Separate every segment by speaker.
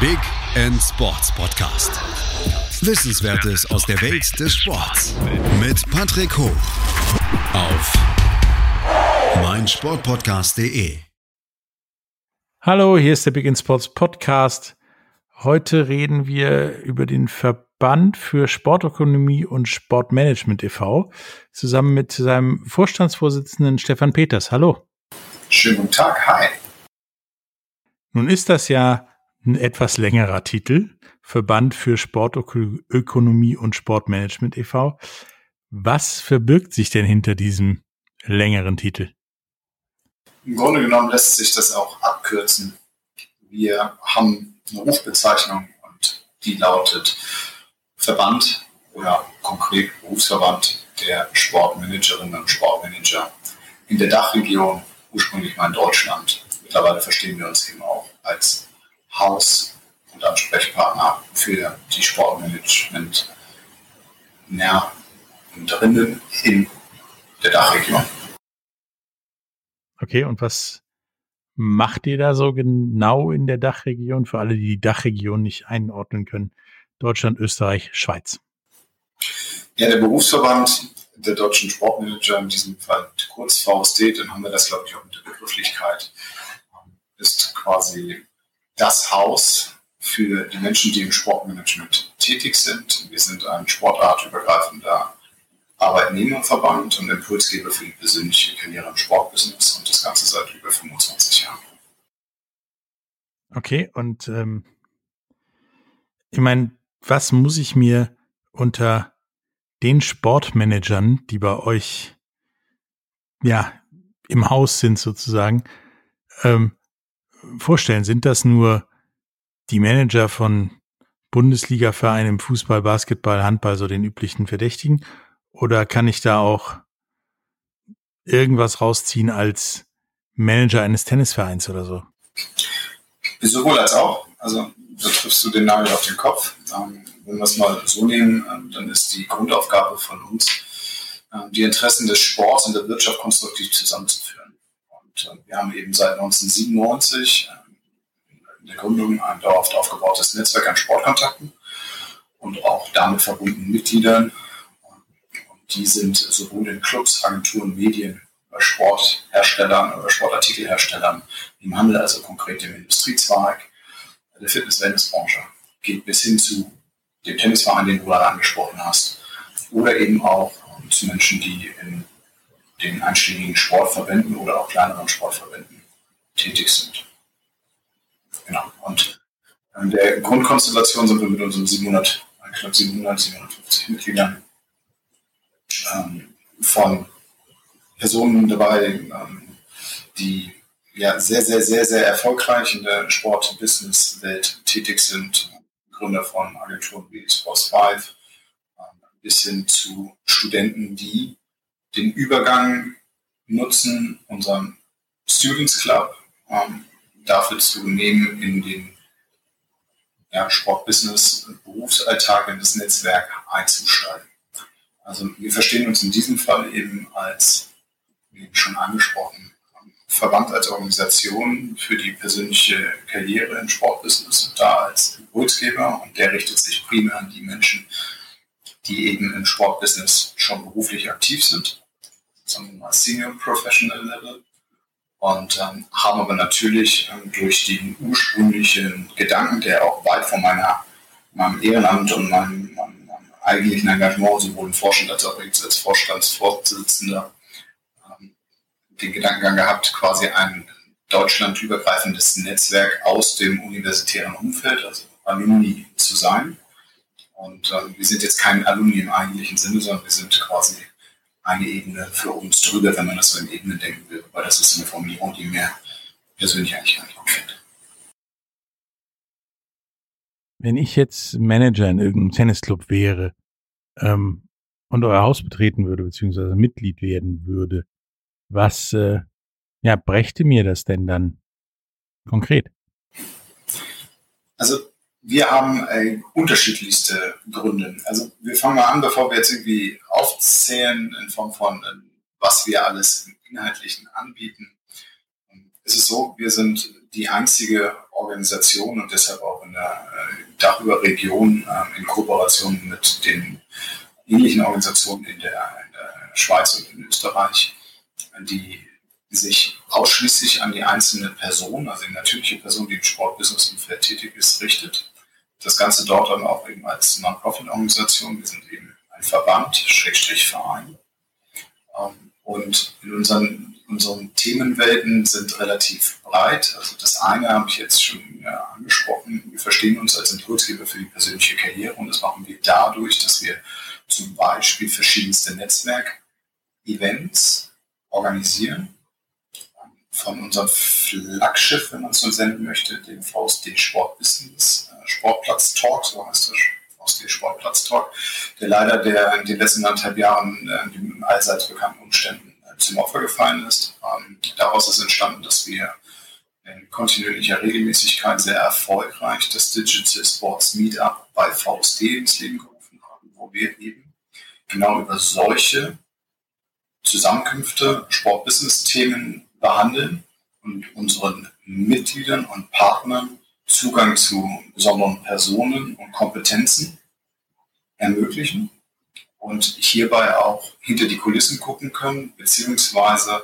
Speaker 1: Big End Sports Podcast. Wissenswertes aus der Welt des Sports mit Patrick Hoch auf meinsportpodcast.de.
Speaker 2: Hallo, hier ist der Big End Sports Podcast. Heute reden wir über den Verband für Sportökonomie und Sportmanagement e.V. zusammen mit seinem Vorstandsvorsitzenden Stefan Peters. Hallo.
Speaker 3: Schönen guten Tag, hi.
Speaker 2: Nun ist das ja ein etwas längerer Titel, Verband für Sportökonomie und Sportmanagement e.V. Was verbirgt sich denn hinter diesem längeren Titel?
Speaker 3: Im Grunde genommen lässt sich das auch abkürzen. Wir haben eine Rufbezeichnung und die lautet Verband oder konkret Berufsverband der Sportmanagerinnen und Sportmanager in der Dachregion, ursprünglich mal in Deutschland. Mittlerweile verstehen wir uns eben auch als Haus und Ansprechpartner für die Sportmanagement näher drinnen in der Dachregion.
Speaker 2: Okay, und was macht ihr da so genau in der Dachregion für alle, die die Dachregion nicht einordnen können? Deutschland, Österreich, Schweiz.
Speaker 3: Ja, der Berufsverband der deutschen Sportmanager, in diesem Fall kurz VSD, dann haben wir das, glaube ich, auch mit der Begrifflichkeit, ist quasi das Haus für die Menschen, die im Sportmanagement tätig sind. Wir sind ein sportartübergreifender Arbeitnehmerverband und Impulsgeber für die persönliche Karriere im Sportbusiness und das Ganze seit über 25 Jahren.
Speaker 2: Okay, und ähm, ich meine, was muss ich mir unter den Sportmanagern, die bei euch ja im Haus sind sozusagen, ähm, vorstellen? Sind das nur die Manager von Bundesliga-Vereinen im Fußball, Basketball, Handball, so den üblichen Verdächtigen? Oder kann ich da auch irgendwas rausziehen als Manager eines Tennisvereins oder so?
Speaker 3: Sowohl als auch. Also da triffst du den Nagel auf den Kopf. Ähm, wenn wir es mal so nehmen, ähm, dann ist die Grundaufgabe von uns, ähm, die Interessen des Sports und der Wirtschaft konstruktiv zusammenzuführen. Und äh, wir haben eben seit 1997 in der Gründung ein dauerhaft aufgebautes Netzwerk an Sportkontakten und auch damit verbundenen Mitgliedern. Und die sind sowohl in Clubs, Agenturen, Medien, bei Sportherstellern oder Sportartikelherstellern im Handel, also konkret im Industriezweig, der Fitness-Wellness-Branche, geht bis hin zu dem Tennisverein, den du gerade angesprochen hast, oder eben auch zu Menschen, die in den einschlägigen Sportverbänden oder auch kleineren Sportverbänden tätig sind. Genau. Und in der Grundkonstellation sind wir mit unseren 700, knapp 700, 750 Mitgliedern ähm, von Personen dabei, ähm, die ja sehr, sehr, sehr, sehr erfolgreich in der Sport-Business-Welt tätig sind. Gründer von Agenturen wie Sports 5 ähm, bis hin zu Studenten, die den Übergang nutzen, unseren Students Club. Ähm, dafür zu nehmen, in den ja, Sportbusiness, Berufsalltag, in das Netzwerk einzusteigen. Also wir verstehen uns in diesem Fall eben als, wie schon angesprochen, Verband als Organisation für die persönliche Karriere im Sportbusiness da als Impulsgeber und der richtet sich primär an die Menschen, die eben im Sportbusiness schon beruflich aktiv sind, mal Senior Professional Level und ähm, haben aber natürlich ähm, durch den ursprünglichen Gedanken, der auch weit von meiner, meinem Ehrenamt und meinem, meinem, meinem eigentlichen Engagement sowohl im Vorstand als auch jetzt als Vorstandsvorsitzender ähm, den Gedankengang gehabt, quasi ein deutschlandübergreifendes Netzwerk aus dem universitären Umfeld, also Alumni zu sein. Und ähm, wir sind jetzt kein Alumni im eigentlichen Sinne, sondern wir sind quasi eine Ebene für uns drüber, wenn man das so in Ebenen denken will. Weil das ist eine Formulierung, die mir persönlich eigentlich gar nicht gefällt.
Speaker 2: Wenn ich jetzt Manager in irgendeinem Tennisclub wäre ähm, und euer Haus betreten würde, beziehungsweise Mitglied werden würde, was äh, ja, brächte mir das denn dann konkret?
Speaker 3: Also wir haben äh, unterschiedlichste Gründe. Also wir fangen mal an, bevor wir jetzt irgendwie aufzählen in Form von, äh, was wir alles im Inhaltlichen anbieten. ist es so, wir sind die einzige Organisation und deshalb auch in der äh, Dachüberregion äh, in Kooperation mit den ähnlichen Organisationen in der, in der Schweiz und in Österreich, die sich ausschließlich an die einzelne Person, also die natürliche Person, die im Sportbusiness-Umfeld tätig ist, richtet. Das Ganze dort dann auch eben als Non-Profit-Organisation. Wir sind eben ein Verband, Schrägstrich Verein. Ähm, und in unseren, unseren Themenwelten sind relativ breit. Also das eine habe ich jetzt schon angesprochen. Wir verstehen uns als Impulsgeber für die persönliche Karriere und das machen wir dadurch, dass wir zum Beispiel verschiedenste Netzwerk-Events organisieren. Von unserem Flaggschiff, wenn man es so senden möchte, dem VSD Sportbusiness äh, Sportplatz Talk, so heißt das VSD Sportplatz Talk, der leider der in den letzten anderthalb Jahren äh, allseits bekannten Umständen äh, zum Opfer gefallen ist. Ähm, daraus ist entstanden, dass wir in kontinuierlicher Regelmäßigkeit sehr erfolgreich das Digital Sports Meetup bei VSD ins Leben gerufen haben, wo wir eben genau über solche Zusammenkünfte, Sportbusiness-Themen behandeln und unseren Mitgliedern und Partnern Zugang zu besonderen Personen und Kompetenzen ermöglichen und hierbei auch hinter die Kulissen gucken können, beziehungsweise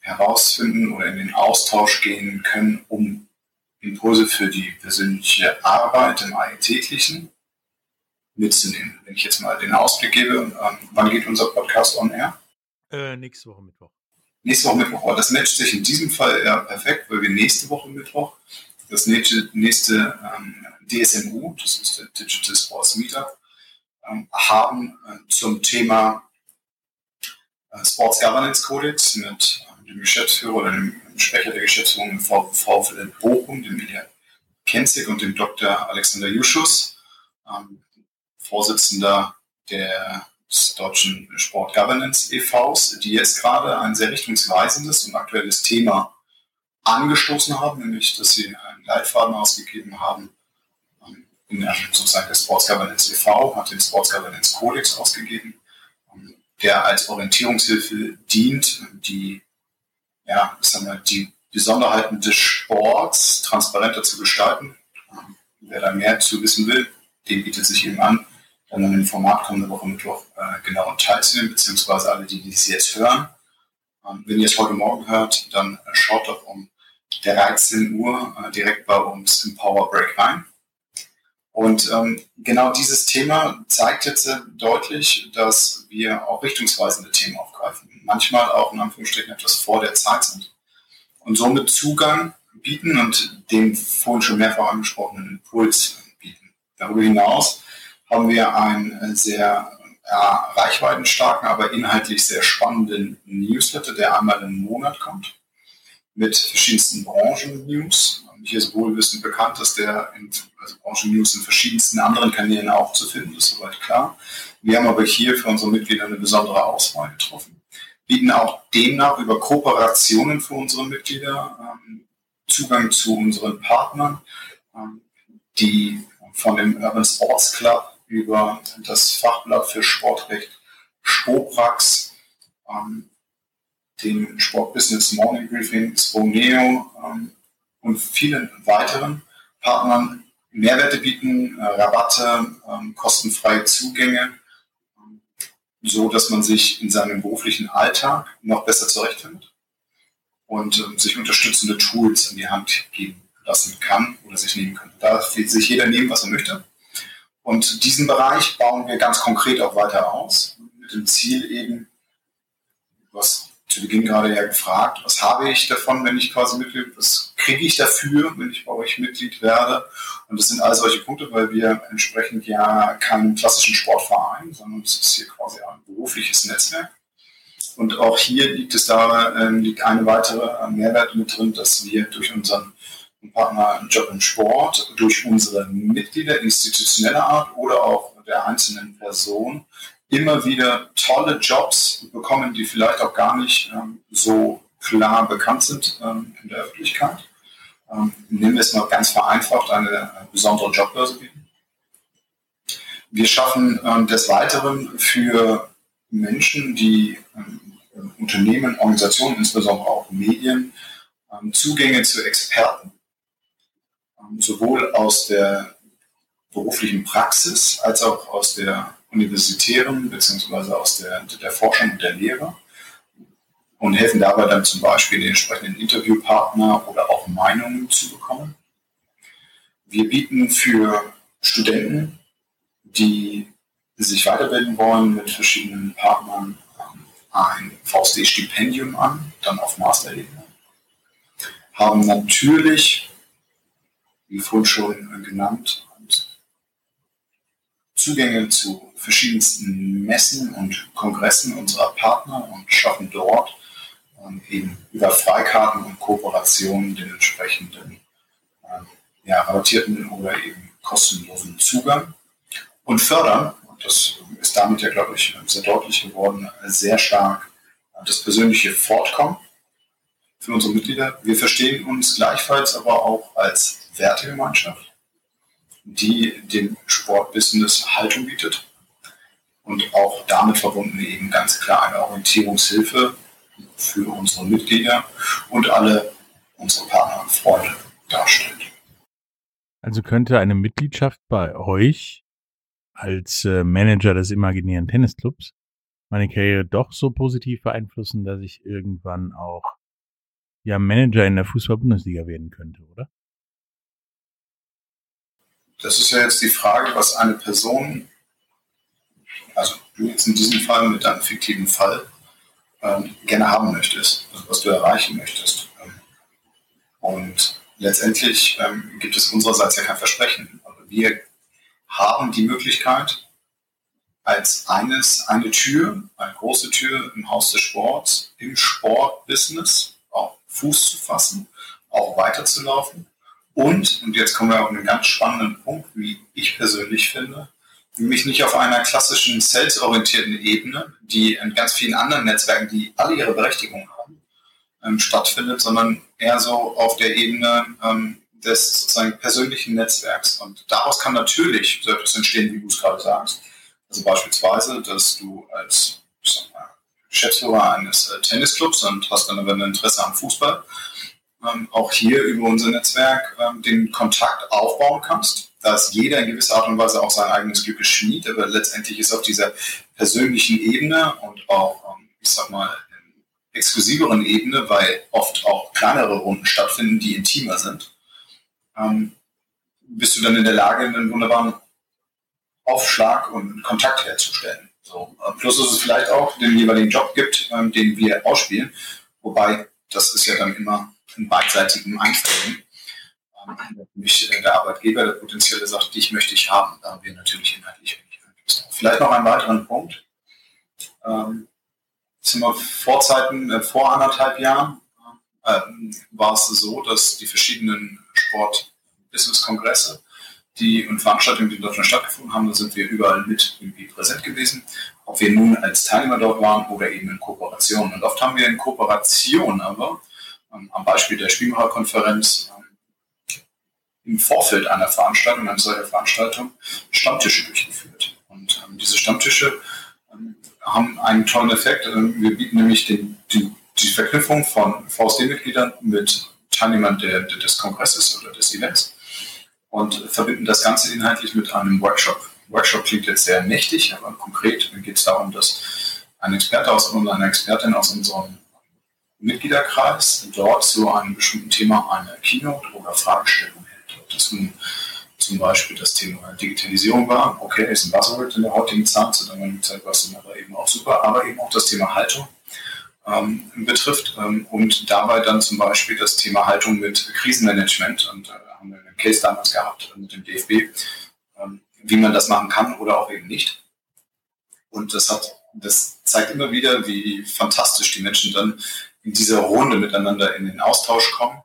Speaker 3: herausfinden oder in den Austausch gehen können, um Impulse für die persönliche Arbeit im Alltäglichen mitzunehmen. Wenn ich jetzt mal den Ausblick gebe, ähm, wann geht unser Podcast on air?
Speaker 2: Äh, nächste Woche Mittwoch.
Speaker 3: Nächste Woche Mittwoch. Aber das matcht sich in diesem Fall ja perfekt, weil wir nächste Woche Mittwoch das nächste, nächste ähm, DSMU, das ist der Digital Sports Meetup, ähm, haben äh, zum Thema äh, Sports Governance Codex mit äh, dem Geschäftsführer oder dem Sprecher der Geschäftsführung im VfL Bochum, dem Ilya Kenzig und dem Dr. Alexander Juschus, ähm, Vorsitzender der des Deutschen Sport Governance e.V.s, die jetzt gerade ein sehr richtungsweisendes und aktuelles Thema angestoßen haben, nämlich dass sie einen Leitfaden ausgegeben haben, ähm, in sozusagen der Sports Governance e.V., hat den Sports Governance Codex ausgegeben, ähm, der als Orientierungshilfe dient, die, ja, sagen wir, die Besonderheiten des Sports transparenter zu gestalten. Ähm, wer da mehr zu wissen will, dem bietet sich eben an, dann an dem Format kommende Woche Mittwoch äh, genau teilzunehmen, beziehungsweise alle, die, die es jetzt hören. Ähm, wenn ihr es heute Morgen hört, dann äh, schaut doch um 13 Uhr äh, direkt bei uns im Power Break rein. Und ähm, genau dieses Thema zeigt jetzt äh, deutlich, dass wir auch richtungsweisende Themen aufgreifen. Manchmal auch in Anführungsstrichen etwas vor der Zeit sind. Und somit Zugang bieten und den vorhin schon mehrfach angesprochenen Impuls bieten. Darüber hinaus haben wir einen äh, sehr ja, reichweitenstarken, aber inhaltlich sehr spannenden Newsletter, der einmal im Monat kommt, mit verschiedensten Branchen-News. Hier ist wohlwissend bekannt, dass der in, also Branchen-News in verschiedensten anderen Kanälen auch zu finden ist, soweit klar. Wir haben aber hier für unsere Mitglieder eine besondere Auswahl getroffen. Bieten auch demnach über Kooperationen für unsere Mitglieder ähm, Zugang zu unseren Partnern, ähm, die von dem Urban Sports Club über das Fachblatt für Sportrecht Spoprax, ähm, dem Sportbusiness Morning Briefing, Sponeo ähm, und vielen weiteren Partnern Mehrwerte bieten, äh, Rabatte, ähm, kostenfreie Zugänge, ähm, so dass man sich in seinem beruflichen Alltag noch besser zurechtfindet und ähm, sich unterstützende Tools in die Hand geben lassen kann oder sich nehmen kann. Da darf sich jeder nehmen, was er möchte. Und diesen Bereich bauen wir ganz konkret auch weiter aus, mit dem Ziel eben, was zu Beginn gerade ja gefragt, was habe ich davon, wenn ich quasi Mitglied, was kriege ich dafür, wenn ich bei euch Mitglied werde? Und das sind all solche Punkte, weil wir entsprechend ja keinen klassischen Sportverein, sondern es ist hier quasi ein berufliches Netzwerk. Und auch hier liegt es da, äh, liegt eine weitere Mehrwert mit drin, dass wir durch unseren Partner Job im Sport durch unsere Mitglieder institutioneller Art oder auch der einzelnen Person immer wieder tolle Jobs bekommen, die vielleicht auch gar nicht ähm, so klar bekannt sind ähm, in der Öffentlichkeit. Ähm, nehmen wir es mal ganz vereinfacht, eine äh, besondere Jobbörse bieten. Wir schaffen ähm, des Weiteren für Menschen, die ähm, Unternehmen, Organisationen, insbesondere auch Medien, ähm, Zugänge zu Experten, sowohl aus der beruflichen Praxis als auch aus der universitären bzw. aus der, der Forschung und der Lehre und helfen dabei dann zum Beispiel den entsprechenden Interviewpartner oder auch Meinungen zu bekommen. Wir bieten für Studenten, die sich weiterbilden wollen mit verschiedenen Partnern, ein VSD-Stipendium an, dann auf Masterebene. Haben natürlich, wie vorhin schon genannt, Zugänge zu verschiedensten Messen und Kongressen unserer Partner und schaffen dort ähm, eben über Freikarten und Kooperationen den entsprechenden ähm, ja, rabattierten oder eben kostenlosen Zugang und fördern, und das ist damit ja, glaube ich, sehr deutlich geworden, sehr stark das persönliche Fortkommen für unsere Mitglieder. Wir verstehen uns gleichfalls aber auch als Wertegemeinschaft, die dem Sportbusiness Haltung bietet und auch damit verbunden eben ganz klar eine Orientierungshilfe für unsere Mitglieder und alle unsere Partner und Freunde darstellt.
Speaker 2: Also könnte eine Mitgliedschaft bei euch als äh, Manager des imaginären Tennisclubs meine Karriere doch so positiv beeinflussen, dass ich irgendwann auch ja Manager in der Fußball-Bundesliga werden könnte, oder?
Speaker 3: Das ist ja jetzt die Frage, was eine Person, also du jetzt in diesem Fall mit deinem fiktiven Fall, ähm, gerne haben möchtest, also was du erreichen möchtest. Und letztendlich ähm, gibt es unsererseits ja kein Versprechen. Aber wir haben die Möglichkeit, als eines eine Tür, eine große Tür im Haus des Sports, im Sportbusiness, auch Fuß zu fassen, auch weiterzulaufen. Und, und jetzt kommen wir auf einen ganz spannenden Punkt, wie ich persönlich finde, nämlich nicht auf einer klassischen sales-orientierten Ebene, die in ganz vielen anderen Netzwerken, die alle ihre Berechtigung haben, ähm, stattfindet, sondern eher so auf der Ebene ähm, des sozusagen persönlichen Netzwerks. Und daraus kann natürlich so etwas entstehen, wie du es gerade sagst. Also beispielsweise, dass du als Geschäftsführer eines äh, Tennisclubs und hast dann aber ein Interesse am Fußball, ähm, auch hier über unser Netzwerk ähm, den Kontakt aufbauen kannst dass jeder in gewisser Art und Weise auch sein eigenes Glück geschmied, aber letztendlich ist auf dieser persönlichen Ebene und auch, ähm, ich sag mal, exklusiveren Ebene, weil oft auch kleinere Runden stattfinden, die intimer sind, ähm, bist du dann in der Lage, einen wunderbaren Aufschlag und Kontakt herzustellen. So. Äh, plus ist es vielleicht auch den jeweiligen Job gibt, ähm, den wir ausspielen, wobei das ist ja dann immer ein beidseitigen Einvernehmen nämlich äh, der Arbeitgeber, der potenzielle sagt, dich möchte ich haben. Da haben wir natürlich inhaltlich wenig Vielleicht noch einen weiteren Punkt. Ähm, sind wir vor Zeiten, äh, vor anderthalb Jahren, äh, war es so, dass die verschiedenen Sport-Business-Kongresse die und Veranstaltungen, die in Deutschland stattgefunden haben, da sind wir überall mit irgendwie präsent gewesen. Ob wir nun als Teilnehmer dort waren oder eben in Kooperation. Und oft haben wir in Kooperation aber, ähm, am Beispiel der Spielmacherkonferenz, im Vorfeld einer Veranstaltung, einer solcher Veranstaltung, Stammtische durchgeführt. Und ähm, diese Stammtische ähm, haben einen tollen Effekt. Ähm, wir bieten nämlich den, die, die Verknüpfung von VSD-Mitgliedern mit Teilnehmern der, des Kongresses oder des Events und verbinden das Ganze inhaltlich mit einem Workshop. Workshop klingt jetzt sehr mächtig, aber konkret geht es darum, dass ein Experte aus und eine Expertin aus unserem Mitgliederkreis dort zu einem bestimmten Thema eine Keynote oder Fragestellung das nun zum Beispiel das Thema Digitalisierung war. Okay, ist ein Buzzword in der heutigen Zeit, zu der Zeit war es aber eben auch super, aber eben auch das Thema Haltung ähm, betrifft ähm, und dabei dann zum Beispiel das Thema Haltung mit Krisenmanagement und äh, haben wir einen Case damals gehabt mit dem DFB, ähm, wie man das machen kann oder auch eben nicht. Und das hat, das zeigt immer wieder, wie fantastisch die Menschen dann in dieser Runde miteinander in den Austausch kommen.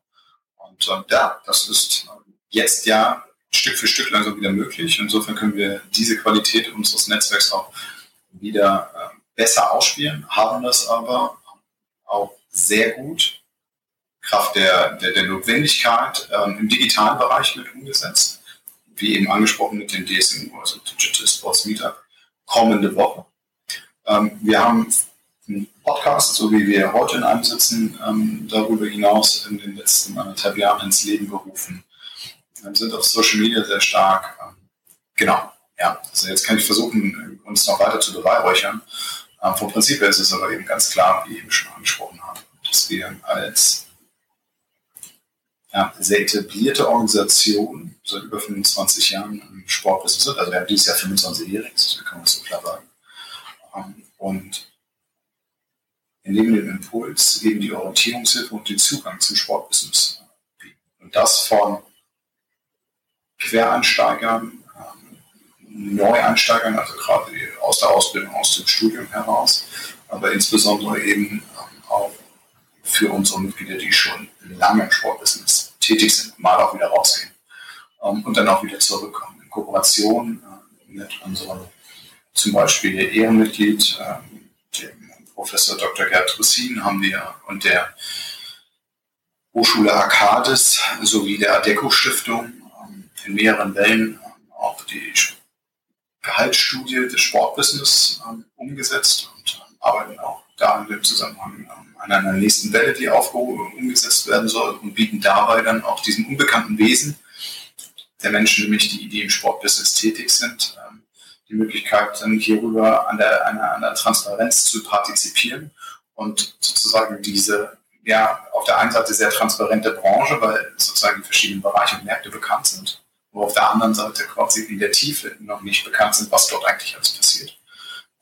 Speaker 3: Und äh, ja, das ist jetzt ja Stück für Stück langsam wieder möglich. Insofern können wir diese Qualität unseres Netzwerks auch wieder äh, besser ausspielen, haben das aber auch sehr gut Kraft der, der, der Notwendigkeit ähm, im digitalen Bereich mit umgesetzt. Wie eben angesprochen mit dem DSM, also Digital Sports Meetup, kommende Woche. Ähm, wir haben Podcast, so wie wir heute in einem sitzen, ähm, darüber hinaus in den letzten anderthalb Jahren ins Leben gerufen. Wir sind auf Social Media sehr stark. Ähm, genau, ja. Also jetzt kann ich versuchen, uns noch weiter zu beweihräuchern. Ähm, vom Prinzip her ist es aber eben ganz klar, wie ich eben schon angesprochen habe, dass wir als ja, sehr etablierte Organisation seit über 25 Jahren im Sportbusiness sind. Also wir haben dieses Jahr 25-Jähriges, kann man so klar sagen. Ähm, und neben dem Impuls eben die Orientierungshilfe und den Zugang zum Sportbusiness bieten. Und das von Quereinsteigern, ähm, Neueinsteigern, also gerade aus der Ausbildung, aus dem Studium heraus, aber insbesondere eben ähm, auch für unsere Mitglieder, die schon lange im Sportbusiness tätig sind, mal auch wieder rausgehen ähm, und dann auch wieder zurückkommen. In Kooperation äh, mit unserem zum Beispiel Ehrenmitglied, Professor Dr. Gerd Russin, haben wir und der Hochschule Arcades sowie der Adeco Stiftung ähm, in mehreren Wellen auch die Gehaltsstudie des Sportbusiness ähm, umgesetzt und ähm, arbeiten auch da in dem Zusammenhang an einer nächsten Welle, die aufgehoben, umgesetzt werden soll und bieten dabei dann auch diesen unbekannten Wesen der Menschen, nämlich die, die im Sportbusiness tätig sind, die Möglichkeit, dann hierüber an der, an, an der Transparenz zu partizipieren und sozusagen diese, ja, auf der einen Seite sehr transparente Branche, weil sozusagen die verschiedenen Bereiche und Märkte bekannt sind, wo auf der anderen Seite quasi in der Tiefe noch nicht bekannt sind, was dort eigentlich alles passiert,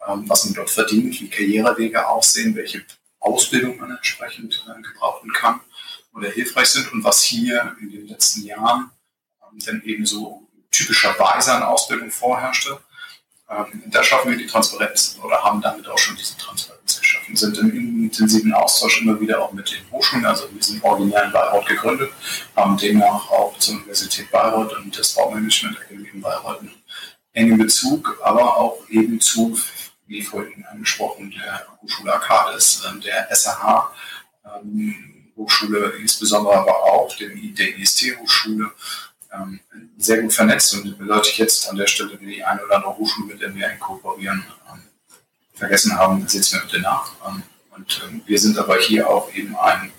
Speaker 3: ähm, was man dort verdient, wie Karrierewege aussehen, welche Ausbildung man entsprechend äh, gebrauchen kann oder hilfreich sind und was hier in den letzten Jahren ähm, dann eben so typischerweise an Ausbildung vorherrschte. Ähm, da schaffen wir die Transparenz oder haben damit auch schon diese Transparenz geschaffen, sind im intensiven Austausch immer wieder auch mit den Hochschulen, also wir sind originär in Bayreuth gegründet, haben demnach auch zur Universität Bayreuth und das Baumanagement in Bayreuth einen engen Bezug, aber auch eben zu wie vorhin angesprochen, der Hochschule Arcades, ähm, der SRH, ähm, Hochschule insbesondere aber auch der, der IST-Hochschule, ähm, sehr gut vernetzt und bedeutet jetzt an der Stelle die eine oder andere Hochschule, mit der wir kooperieren, vergessen haben, setzen wir bitte nach. und wir sind aber hier auch eben ein,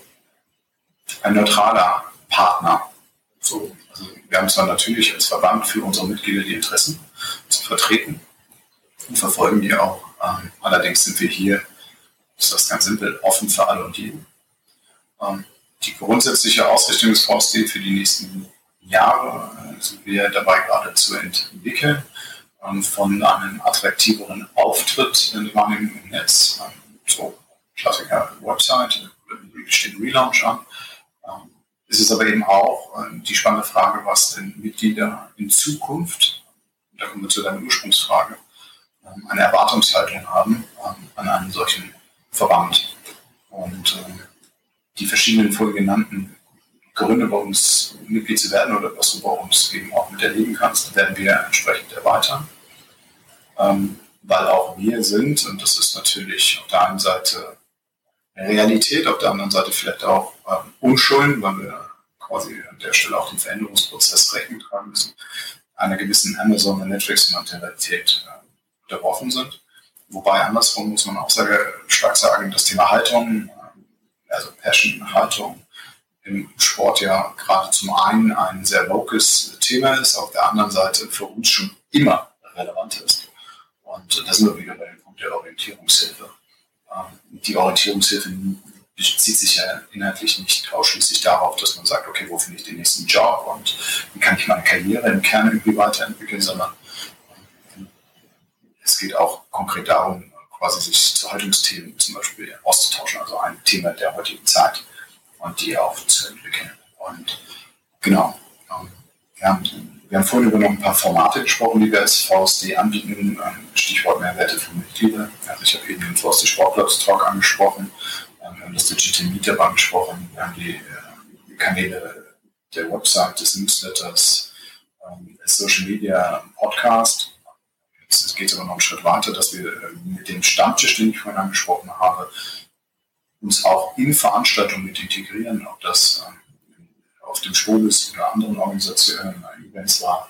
Speaker 3: ein neutraler Partner. So, also wir haben zwar natürlich als Verband für unsere Mitglieder die Interessen zu vertreten, und verfolgen die auch. Ähm, allerdings sind wir hier, ist das ganz simpel, offen für alle und jeden. Ähm, die grundsätzliche Ausrichtung des VSD für die nächsten Jahre äh, sind wir dabei gerade zu entwickeln. Ähm, von einem attraktiveren Auftritt in dem im Netz, ähm, so Klassiker Website, steht Relaunch an. Ähm, es ist aber eben auch äh, die spannende Frage, was denn Mitglieder in Zukunft, da kommen wir zu deiner Ursprungsfrage, eine Erwartungshaltung haben an einen solchen Verband. Und die verschiedenen vorhin genannten Gründe, warum es Mitglied zu werden oder was du bei uns eben auch miterleben kannst, werden wir entsprechend erweitern. weil auch wir sind, und das ist natürlich auf der einen Seite Realität, auf der anderen Seite vielleicht auch ähm, Unschulden, weil wir quasi an der Stelle auch den Veränderungsprozess Rechnung tragen müssen, einer gewissen Amazon- und Netflix-Mentalität äh, unterworfen sind. Wobei andersrum muss man auch sehr stark sagen, das Thema Haltung, äh, also Passion-Haltung im Sport ja gerade zum einen ein sehr locales Thema ist, auf der anderen Seite für uns schon immer relevant ist. Und da sind wir wieder bei dem Punkt der Orientierungshilfe. Ähm, die Orientierungshilfe bezieht sich ja inhaltlich nicht ausschließlich darauf, dass man sagt, okay, wo finde ich den nächsten Job und wie kann ich meine Karriere im Kern irgendwie weiterentwickeln, sondern es geht auch konkret darum, quasi sich zu Haltungsthemen zum Beispiel auszutauschen, also ein Thema der heutigen Zeit und die auch zu entwickeln. Und genau, ähm, wir haben, vorhin über noch ein paar Formate gesprochen, die wir als VSD anbieten. Ähm, Stichwort Mehrwerte für Mitglieder. Ich habe eben den VSD Sportplatz Talk angesprochen, ähm, wir haben das Digital Meetup angesprochen, wir haben die äh, Kanäle der Website, des Newsletters, Social Media, Podcast es geht aber noch einen Schritt weiter, dass wir äh, mit dem Stammtisch, den ich vorhin angesprochen habe, uns auch in Veranstaltungen mit integrieren, ob das ähm, auf dem Schwurbis oder anderen Organisationen, Events war,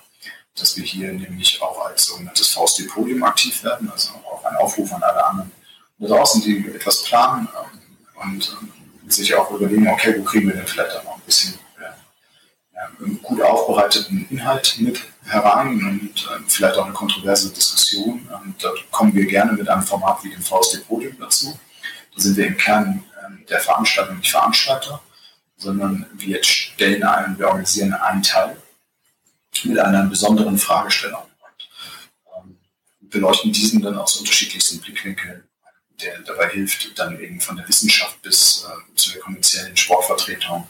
Speaker 3: dass wir hier nämlich auch als sogenanntes VSD-Podium aktiv werden, also auch ein Aufruf an alle anderen da draußen, die etwas planen ähm, und ähm, sich auch überlegen, okay, wo kriegen wir denn vielleicht auch ein bisschen äh, gut aufbereiteten Inhalt mit herein und vielleicht auch eine kontroverse Diskussion. Und da kommen wir gerne mit einem Format wie dem VSD Podium dazu. Da sind wir im Kern äh, der Veranstaltung nicht Veranstalter, sondern wir stellen einen, wir organisieren einen Teil mit einer besonderen Fragestellung und ähm, beleuchten diesen dann aus unterschiedlichsten Blickwinkeln, der dabei hilft, dann eben von der Wissenschaft bis äh, zu der kommerziellen Sportvertretung,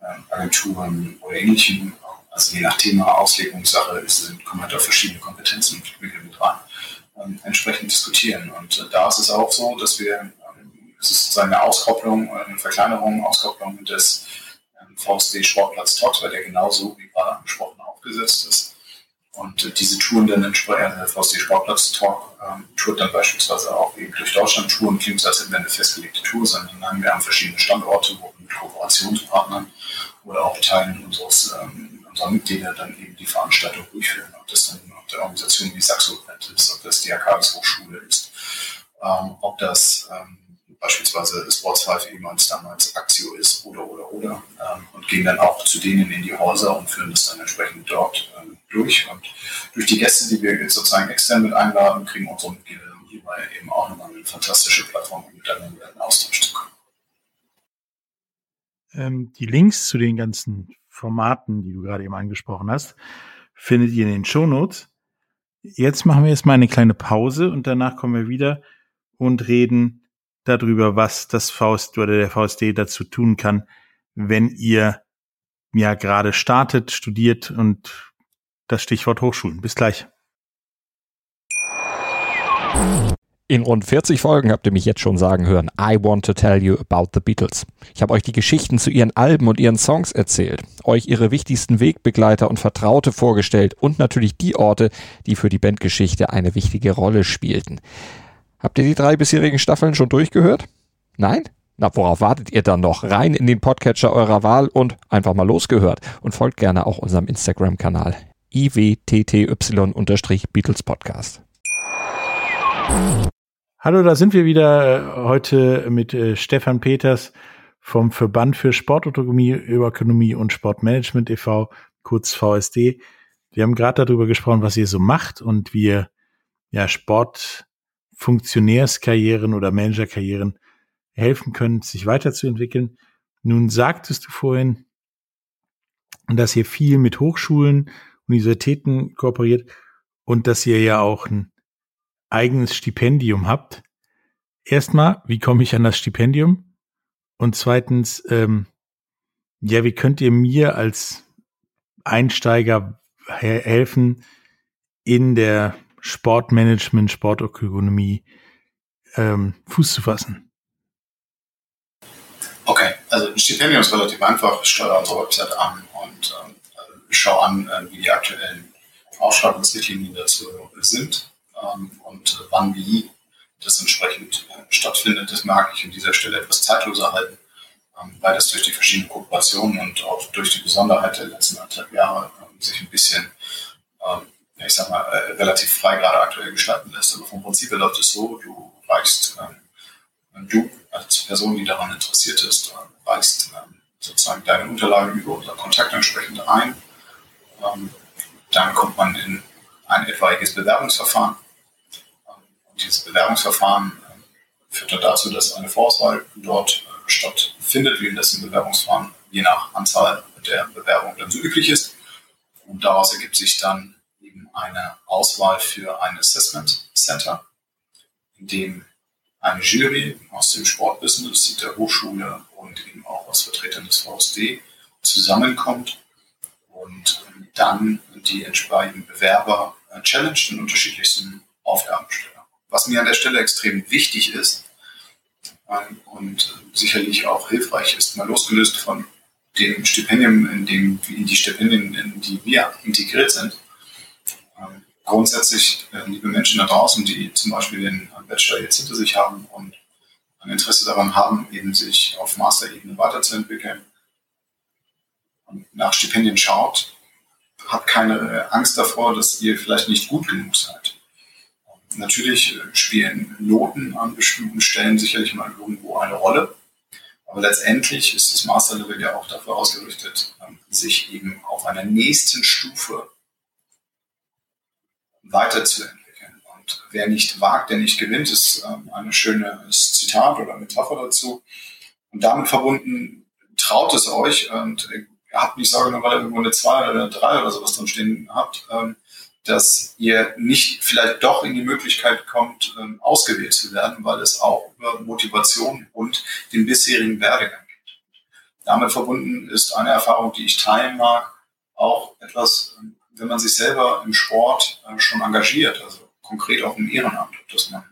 Speaker 3: äh, Agenturen oder ähnlichem, also je nach Thema, Auslegungssache, ist, kommen halt auch verschiedene Kompetenzen und Blickwinkel mit rein, ähm, entsprechend diskutieren. Und äh, da ist es auch so, dass wir, ähm, es ist sozusagen eine Auskopplung, eine Verkleinerung, Auskopplung des ähm, VSD Sportplatz Talks, weil der genauso wie gerade angesprochen aufgesetzt ist. Und äh, diese Touren dann entsprechend, der VSD Sportplatz Talk ähm, tourt dann beispielsweise auch eben durch Deutschland Touren, klingt als hätten eine festgelegte Tour, sondern wir haben verschiedene Standorte, wo wir mit Kooperationspartnern oder auch Teilen unseres, ähm, unserer Mitglieder dann eben die Veranstaltung durchführen. Ob das dann ob der Organisation wie Saxo ist, ob das die Arcadis Hochschule ist, ähm, ob das ähm, beispielsweise Sports 5 ehemals damals Axio ist oder oder oder ähm, und gehen dann auch zu denen in die Häuser und führen das dann entsprechend dort ähm, durch. Und durch die Gäste, die wir jetzt sozusagen extern mit einladen, kriegen unsere Mitglieder hierbei eben auch nochmal eine fantastische Plattform, um miteinander in Austausch zu kommen.
Speaker 2: Ähm, die Links zu den ganzen Formaten, die du gerade eben angesprochen hast, findet ihr in den Show Notes. Jetzt machen wir jetzt mal eine kleine Pause und danach kommen wir wieder und reden darüber, was das Faust oder der VSD dazu tun kann, wenn ihr ja gerade startet, studiert und das Stichwort Hochschulen. Bis gleich.
Speaker 4: In rund 40 Folgen habt ihr mich jetzt schon sagen hören, I want to tell you about the Beatles. Ich habe euch die Geschichten zu ihren Alben und ihren Songs erzählt, euch ihre wichtigsten Wegbegleiter und Vertraute vorgestellt und natürlich die Orte, die für die Bandgeschichte eine wichtige Rolle spielten. Habt ihr die drei bisherigen Staffeln schon durchgehört? Nein? Na, worauf wartet ihr dann noch? Rein in den Podcatcher eurer Wahl und einfach mal losgehört. Und folgt gerne auch unserem Instagram-Kanal iwtty-Beatles Podcast.
Speaker 2: Hallo, da sind wir wieder äh, heute mit äh, Stefan Peters vom Verband für Sportautonomie, Ökonomie und Sportmanagement e.V., kurz VSD. Wir haben gerade darüber gesprochen, was ihr so macht und wie ihr ja Sport Funktionärskarrieren oder Managerkarrieren helfen können, sich weiterzuentwickeln. Nun sagtest du vorhin, dass ihr viel mit Hochschulen, Universitäten kooperiert und dass ihr ja auch ein eigenes Stipendium habt. Erstmal, wie komme ich an das Stipendium? Und zweitens, ähm, ja, wie könnt ihr mir als Einsteiger helfen in der Sportmanagement, Sportökonomie ähm, Fuß zu fassen?
Speaker 3: Okay, also ein Stipendium ist relativ einfach. Ich steuere unsere Website an und ähm, schaue an, äh, wie die aktuellen Ausschreibungsrichtlinien dazu sind ähm, und äh, wann wie das entsprechend äh, stattfindet. Das mag ich an dieser Stelle etwas zeitloser halten, ähm, weil das durch die verschiedenen Kooperationen und auch durch die Besonderheit der letzten anderthalb Jahre ähm, sich ein bisschen ähm, ich sag mal, äh, relativ frei gerade aktuell gestalten lässt. Aber vom Prinzip her läuft es so, du reichst, ähm, du als Person, die daran interessiert ist, äh, reichst ähm, sozusagen deine Unterlagen über unser Kontakt entsprechend ein. Ähm, dann kommt man in ein etwaiges Bewerbungsverfahren. Ähm, und dieses Bewerbungsverfahren äh, führt dann dazu, dass eine Vorauswahl dort stattfindet, wie das im Bewerbungsverfahren je nach Anzahl der Bewerbungen dann so üblich ist. Und daraus ergibt sich dann eine Auswahl für ein Assessment Center, in dem eine Jury aus dem Sportbusiness, der Hochschule und eben auch aus Vertretern des VSD zusammenkommt und dann die entsprechenden Bewerber äh, challenged in unterschiedlichsten Aufgabenstellungen. Was mir an der Stelle extrem wichtig ist ähm, und sicherlich auch hilfreich ist, mal losgelöst von dem Stipendium, in dem in die Stipendien, in die wir integriert sind, grundsätzlich, äh, liebe Menschen da draußen, die zum Beispiel den Bachelor jetzt hinter sich haben und ein Interesse daran haben, eben sich auf Master-Ebene weiterzuentwickeln und nach Stipendien schaut, habt keine Angst davor, dass ihr vielleicht nicht gut genug seid. natürlich spielen Noten an bestimmten Stellen sicherlich mal irgendwo eine Rolle. Aber letztendlich ist das Masterlevel ja auch dafür ausgerichtet, ähm, sich eben auf einer nächsten Stufe weiterzuentwickeln. Und wer nicht wagt, der nicht gewinnt, ist ähm, ein schönes Zitat oder Metapher dazu. Und damit verbunden, traut es euch und habt nicht Sorge, weil ihr irgendwo eine 2 oder eine 3 oder sowas drin stehen habt, ähm, dass ihr nicht vielleicht doch in die Möglichkeit kommt, ähm, ausgewählt zu werden, weil es auch über Motivation und den bisherigen Werdegang geht. Damit verbunden ist eine Erfahrung, die ich teilen mag, auch etwas, ähm, wenn man sich selber im Sport äh, schon engagiert, also konkret auch im Ehrenamt, dass man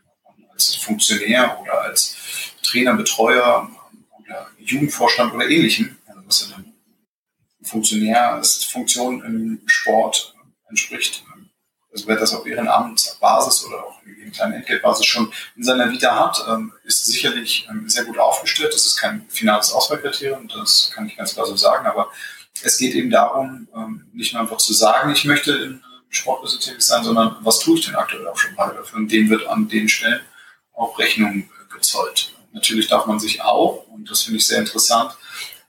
Speaker 3: als Funktionär oder als Trainer, Betreuer oder Jugendvorstand oder ähnlichem, also was ja dann Funktionär als Funktion im Sport entspricht, also wer das auf Ehrenamtsbasis oder auch in kleinen Entgeltbasis schon in seiner Vita hat, ähm, ist sicherlich ähm, sehr gut aufgestellt. Das ist kein finales Auswahlkriterium, das kann ich ganz klar so sagen, aber es geht eben darum, ähm, nicht nur einfach zu sagen, ich möchte im Sportbusiness tätig sein, sondern was tue ich denn aktuell auch schon mal dafür? Und dem wird an den Stellen auch Rechnung gezollt. Natürlich darf man sich auch, und das finde ich sehr interessant,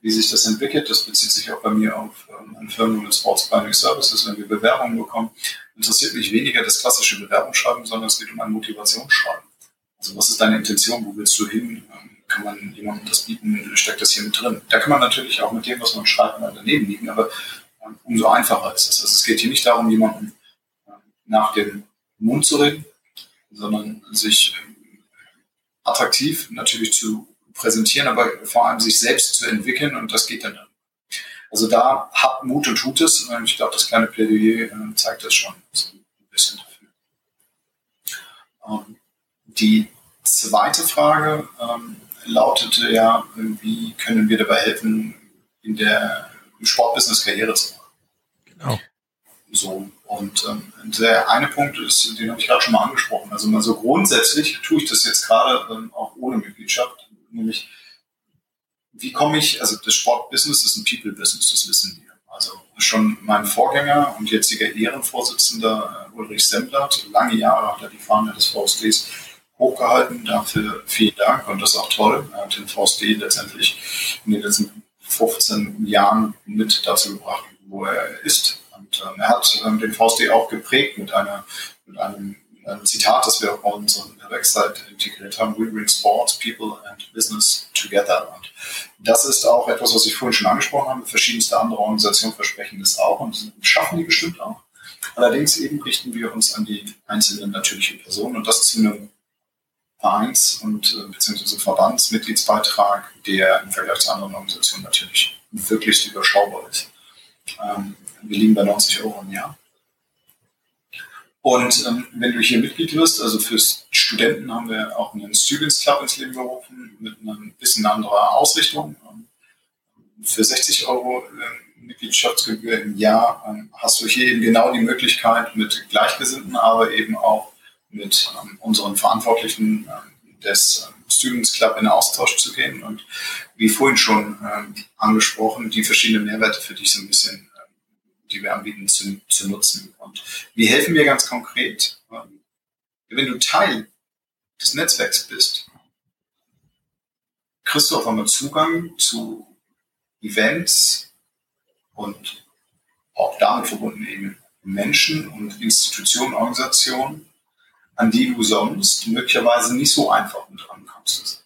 Speaker 3: wie sich das entwickelt. Das bezieht sich auch bei mir auf ähm, Firmen und Sports Planning Services, wenn wir Bewerbungen bekommen. Interessiert mich weniger das klassische Bewerbungsschreiben, sondern es geht um ein Motivationsschreiben. Also was ist deine Intention? Wo willst du hin? Ähm, kann man jemandem das bieten? Steckt das hier mit drin? Da kann man natürlich auch mit dem, was man schreibt, mal daneben liegen, aber ähm, umso einfacher ist es. Also es geht hier nicht darum, jemanden ähm, nach dem Mund zu reden, sondern sich ähm, attraktiv natürlich zu präsentieren, aber vor allem sich selbst zu entwickeln und das geht dann. Also da habt Mut und tut es. Ich glaube, das kleine Plädoyer äh, zeigt das schon ein bisschen dafür. Ähm, die zweite Frage ähm, lautete ja, wie können wir dabei helfen, in der Sportbusiness Karriere zu machen? Genau. So, und ähm, der eine Punkt ist, den habe ich gerade schon mal angesprochen. Also mal so grundsätzlich tue ich das jetzt gerade ähm, auch ohne Mitgliedschaft nämlich wie komme ich, also das Sportbusiness ist ein People-Business, das wissen wir. Also schon mein Vorgänger und jetziger Ehrenvorsitzender äh, Ulrich Semblert, lange Jahre hat er die Fahne des VSDs hochgehalten. Dafür vielen Dank und das ist auch toll. Er hat den VSD letztendlich in den letzten 15 Jahren mit dazu gebracht, wo er ist. Und ähm, er hat ähm, den VSD auch geprägt mit, einer, mit einem ein Zitat, das wir auch bei unserer Website integriert haben, We bring sports, people and business together. Und das ist auch etwas, was ich vorhin schon angesprochen habe. Verschiedenste andere Organisationen versprechen das auch und schaffen die bestimmt auch. Allerdings eben richten wir uns an die einzelnen natürlichen Personen und das zu einem Vereins- und äh, beziehungsweise Verbandsmitgliedsbeitrag, der im Vergleich zu anderen Organisationen natürlich wirklich überschaubar ist. Ähm, wir liegen bei 90 Euro im Jahr. Und ähm, wenn du hier Mitglied wirst, also für Studenten haben wir auch einen Students Club ins Leben gerufen mit einer bisschen anderer Ausrichtung. Ähm, für 60 Euro äh, Mitgliedschaftsgebühr im Jahr ähm, hast du hier eben genau die Möglichkeit, mit Gleichgesinnten, aber eben auch mit ähm, unseren Verantwortlichen ähm, des ähm, Students Club in Austausch zu gehen und wie vorhin schon angesprochen, die verschiedenen Mehrwerte für dich so ein bisschen die wir anbieten, zu, zu nutzen. Und wie helfen wir ganz konkret? Wenn du Teil des Netzwerks bist, kriegst du auf einmal Zugang zu Events und auch damit verbunden eben Menschen und Institutionen, Organisationen, an die du sonst möglicherweise nicht so einfach mit rankommst.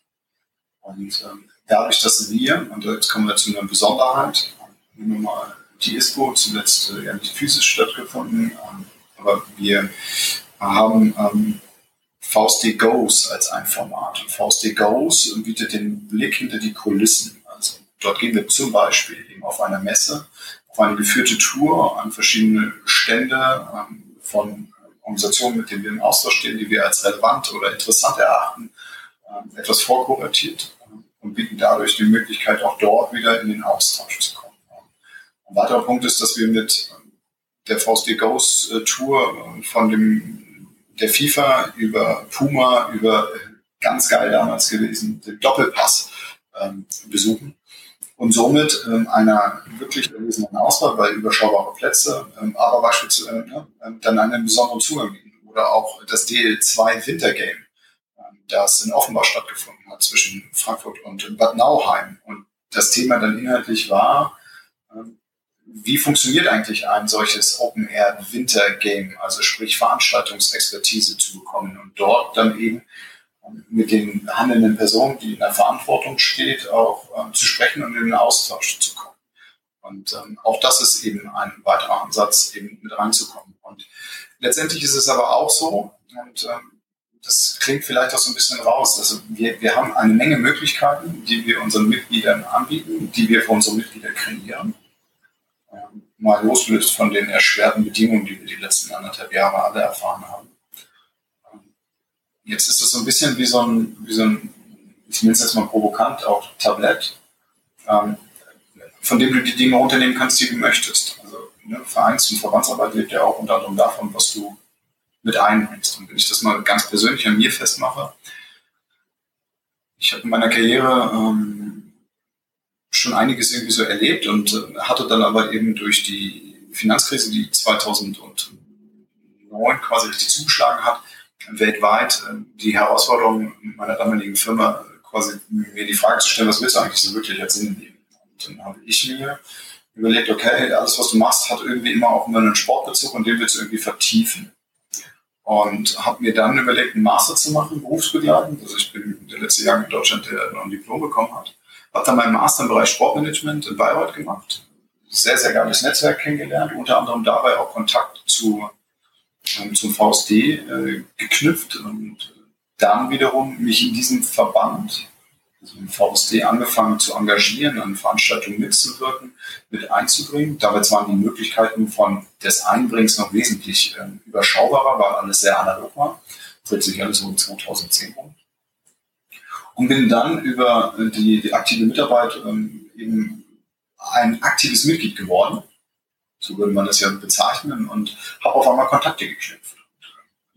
Speaker 3: Und ähm, dadurch, dass wir, und jetzt kommen wir zu einer Besonderheit, nehmen wir mal die ISPO zuletzt äh, ja nicht physisch stattgefunden, ähm, aber wir haben ähm, VSD Goes als ein Format. Und VSD Goes bietet den Blick hinter die Kulissen. Also dort gehen wir zum Beispiel eben auf einer Messe, auf eine geführte Tour an verschiedene Stände ähm, von Organisationen, mit denen wir im Austausch stehen, die wir als relevant oder interessant erachten, ähm, etwas vorkuratiert ähm, und bieten dadurch die Möglichkeit, auch dort wieder in den Austausch zu kommen. Ein weiterer Punkt ist, dass wir mit der VSD Ghost äh, Tour äh, von dem, der FIFA über Puma, über äh, ganz geil damals gewesen, den Doppelpass ähm, besuchen und somit ähm, einer wirklich erwiesenen Auswahl bei überschaubare Plätze, ähm, aber beispielsweise äh, ne, dann einen besonderen Zugang bieten, oder auch das DL2 Wintergame, ähm, das in Offenbach stattgefunden hat zwischen Frankfurt und Bad Nauheim. Und das Thema dann inhaltlich war, ähm, wie funktioniert eigentlich ein solches Open-Air-Winter-Game, also sprich Veranstaltungsexpertise zu bekommen und dort dann eben mit den handelnden Personen, die in der Verantwortung steht, auch ähm, zu sprechen und in den Austausch zu kommen. Und ähm, auch das ist eben ein weiterer Ansatz, eben mit reinzukommen. Und letztendlich ist es aber auch so, und ähm, das klingt vielleicht auch so ein bisschen raus, also wir, wir haben eine Menge Möglichkeiten, die wir unseren Mitgliedern anbieten, die wir für unsere Mitglieder kreieren. Ähm, mal losgelöst von den erschwerten Bedingungen, die wir die letzten anderthalb Jahre alle erfahren haben. Jetzt ist es so ein bisschen wie so ein, wie so ein ich nenne es jetzt mal provokant, auch Tablett, ähm, von dem du die Dinge unternehmen kannst, die du möchtest. Also ne, Vereins- und Verbandsarbeit lebt ja auch unter anderem davon, was du mit einbringst. Und wenn ich das mal ganz persönlich an mir festmache, ich habe in meiner Karriere ähm, schon einiges irgendwie so erlebt und äh, hatte dann aber eben durch die Finanzkrise, die 2009 quasi richtig zugeschlagen hat, weltweit äh, die Herausforderung meiner damaligen Firma quasi mir die Frage zu stellen, was willst du eigentlich so wirklich als Sinn im Leben? Und dann habe ich mir überlegt, okay, alles, was du machst, hat irgendwie immer auch immer einen Sportbezug und den willst du irgendwie vertiefen. Und habe mir dann überlegt, einen Master zu machen, berufsbegleitend. Also ich bin der letzte Jahr in Deutschland, der noch ein Diplom bekommen hat. Habe dann meinen Master im Bereich Sportmanagement in Bayreuth gemacht. Sehr, sehr geiles Netzwerk kennengelernt, unter anderem dabei auch Kontakt zu zum VSD äh, geknüpft und dann wiederum mich in diesem Verband, also im VSD, angefangen zu engagieren, an Veranstaltungen mitzuwirken, mit einzubringen. Dabei waren die Möglichkeiten von des Einbringens noch wesentlich äh, überschaubarer, weil alles sehr analog war. Dreht sich alles um 2010 rum. Und bin dann über die, die aktive Mitarbeit ähm, eben ein aktives Mitglied geworden so würde man das ja bezeichnen, und habe auf einmal Kontakte geknüpft.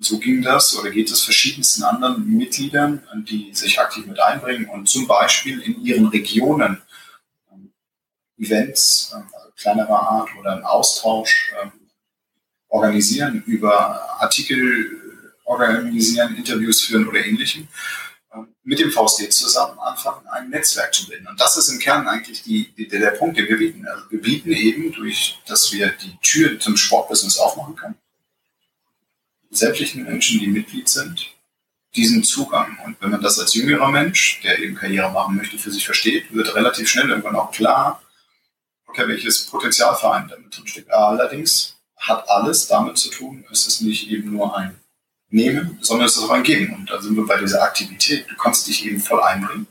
Speaker 3: So ging das oder geht es verschiedensten anderen Mitgliedern, die sich aktiv mit einbringen und zum Beispiel in ihren Regionen ähm, Events ähm, also kleinerer Art oder einen Austausch ähm, organisieren, über Artikel organisieren, Interviews führen oder ähnlichem mit dem VSD zusammen anfangen, ein Netzwerk zu bilden. Und das ist im Kern eigentlich die, die, der Punkt, den wir bieten. Also wir bieten eben durch, dass wir die Tür zum Sportbusiness aufmachen können. Sämtlichen Menschen, die Mitglied sind, diesen Zugang. Und wenn man das als jüngerer Mensch, der eben Karriere machen möchte, für sich versteht, wird relativ schnell irgendwann auch klar, okay, welches Potenzialverein damit drinsteckt. Allerdings hat alles damit zu tun, es ist nicht eben nur ein nehmen, sondern es ist auch ein Geben. Und da sind wir bei dieser Aktivität. Du kannst dich eben voll einbringen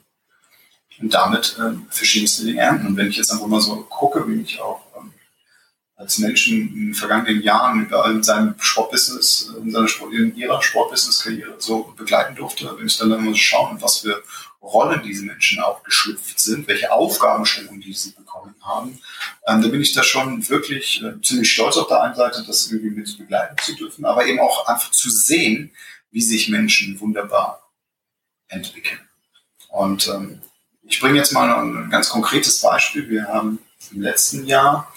Speaker 3: und damit äh, verschiedenste Dinge ernten. Und wenn ich jetzt einfach mal so gucke, wie ich auch ähm, als Menschen in den vergangenen Jahren überall in seinem Sportbusiness, in, seiner Sport, in ihrer Sportbusiness-Karriere so begleiten durfte, wenn ich dann immer so schaue, was für Rollen diese Menschen auch geschlüpft sind, welche Aufgabenstellungen die sie bekommen haben, ähm, da bin ich da schon wirklich äh, ziemlich stolz auf der einen Seite, das irgendwie mit begleiten zu dürfen, aber eben auch einfach zu sehen, wie sich Menschen wunderbar entwickeln. Und ähm, ich bringe jetzt mal ein ganz konkretes Beispiel. Wir haben im letzten Jahr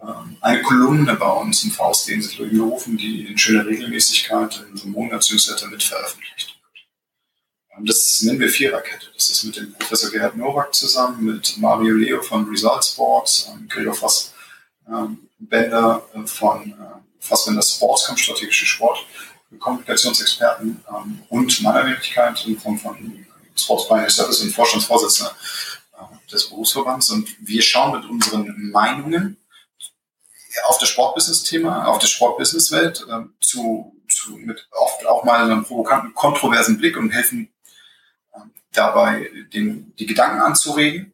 Speaker 3: ähm, eine Kolumne bei uns im VSD in Sittler-Ühofen, die in schöner Regelmäßigkeit in unserem Monatsnewsletter mit veröffentlicht das nennen wir Viererkette. Das ist mit dem Professor Gerhard Nowak zusammen, mit Mario Leo von Result Sports, ähm, Gregor Fass ähm, äh, von äh, Fassbender Sportscom, strategische Sport, Kommunikationsexperten ähm, und meiner Wenigkeit in Form von Sports Pioneer Service und Vorstandsvorsitzender äh, des Berufsverbands. Und wir schauen mit unseren Meinungen auf das Sportbusiness-Thema, auf das Sportbusiness-Welt zu, zu, mit oft auch mal einem provokanten, kontroversen Blick und helfen dabei den, die Gedanken anzuregen.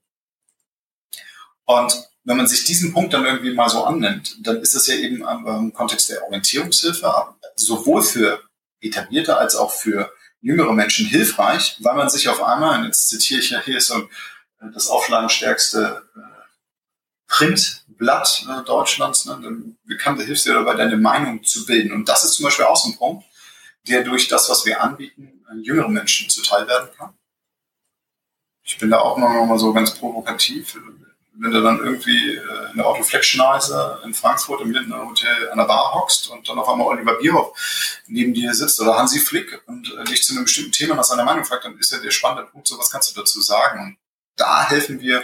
Speaker 3: Und wenn man sich diesen Punkt dann irgendwie mal so annimmt, dann ist das ja eben im Kontext der Orientierungshilfe sowohl für etablierte als auch für jüngere Menschen hilfreich, weil man sich auf einmal, und jetzt zitiere ich ja hier so äh, das auflagenstärkste äh, Printblatt äh, Deutschlands, ne, bekannte hilfst dir dabei, deine Meinung zu bilden. Und das ist zum Beispiel auch so ein Punkt, der durch das, was wir anbieten, jüngeren Menschen zuteil werden kann. Ich bin da auch noch mal so ganz provokativ. wenn du dann irgendwie äh, in der Autoflectionizer in Frankfurt im Lindner Hotel an der Bar hockst und dann auf einmal Oliver Bierhoff neben dir sitzt oder Hansi Flick und äh, dich zu einem bestimmten Thema nach seiner Meinung fragt, dann ist ja der spannende Punkt, so was kannst du dazu sagen? Und da helfen wir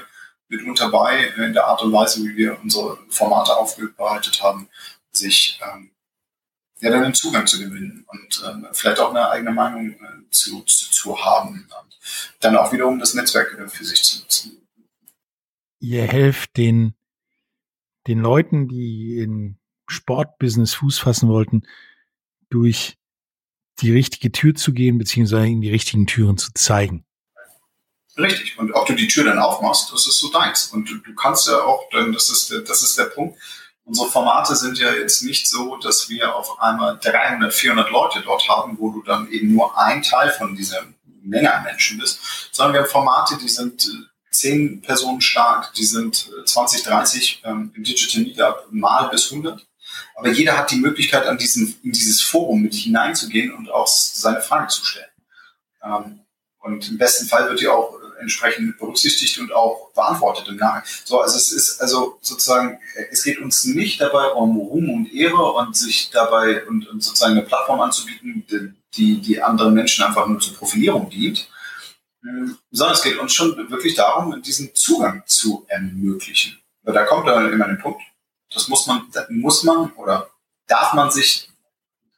Speaker 3: mitunter bei, in der Art und Weise, wie wir unsere Formate aufbereitet haben, sich ähm, ja dann den Zugang zu gewinnen und ähm, vielleicht auch eine eigene Meinung äh, zu, zu, zu haben und dann auch wiederum das Netzwerk äh, für sich zu nutzen
Speaker 2: ihr helft den, den Leuten, die in Sportbusiness Fuß fassen wollten, durch die richtige Tür zu gehen, beziehungsweise in die richtigen Türen zu zeigen.
Speaker 3: Richtig. Und ob du die Tür dann aufmachst, das ist so deins. Und du, du kannst ja auch, dann, das ist, das ist der Punkt. Unsere Formate sind ja jetzt nicht so, dass wir auf einmal 300, 400 Leute dort haben, wo du dann eben nur ein Teil von dieser Menge an Menschen bist, sondern wir haben Formate, die sind zehn Personen stark, die sind 20, äh, 30 ähm, im Digital Meetup mal bis 100. Aber jeder hat die Möglichkeit, an diesen, in dieses Forum mit hineinzugehen und auch seine Frage zu stellen. Ähm, und im besten Fall wird die auch entsprechend berücksichtigt und auch beantwortet im Nachhinein. So, also es ist also sozusagen, es geht uns nicht dabei um Ruhm und Ehre und sich dabei und, und sozusagen eine Plattform anzubieten, die, die anderen Menschen einfach nur zur Profilierung dient, sondern es geht uns schon wirklich darum, diesen Zugang zu ermöglichen. Da kommt dann immer ein Punkt. Das muss man, das muss man oder darf man sich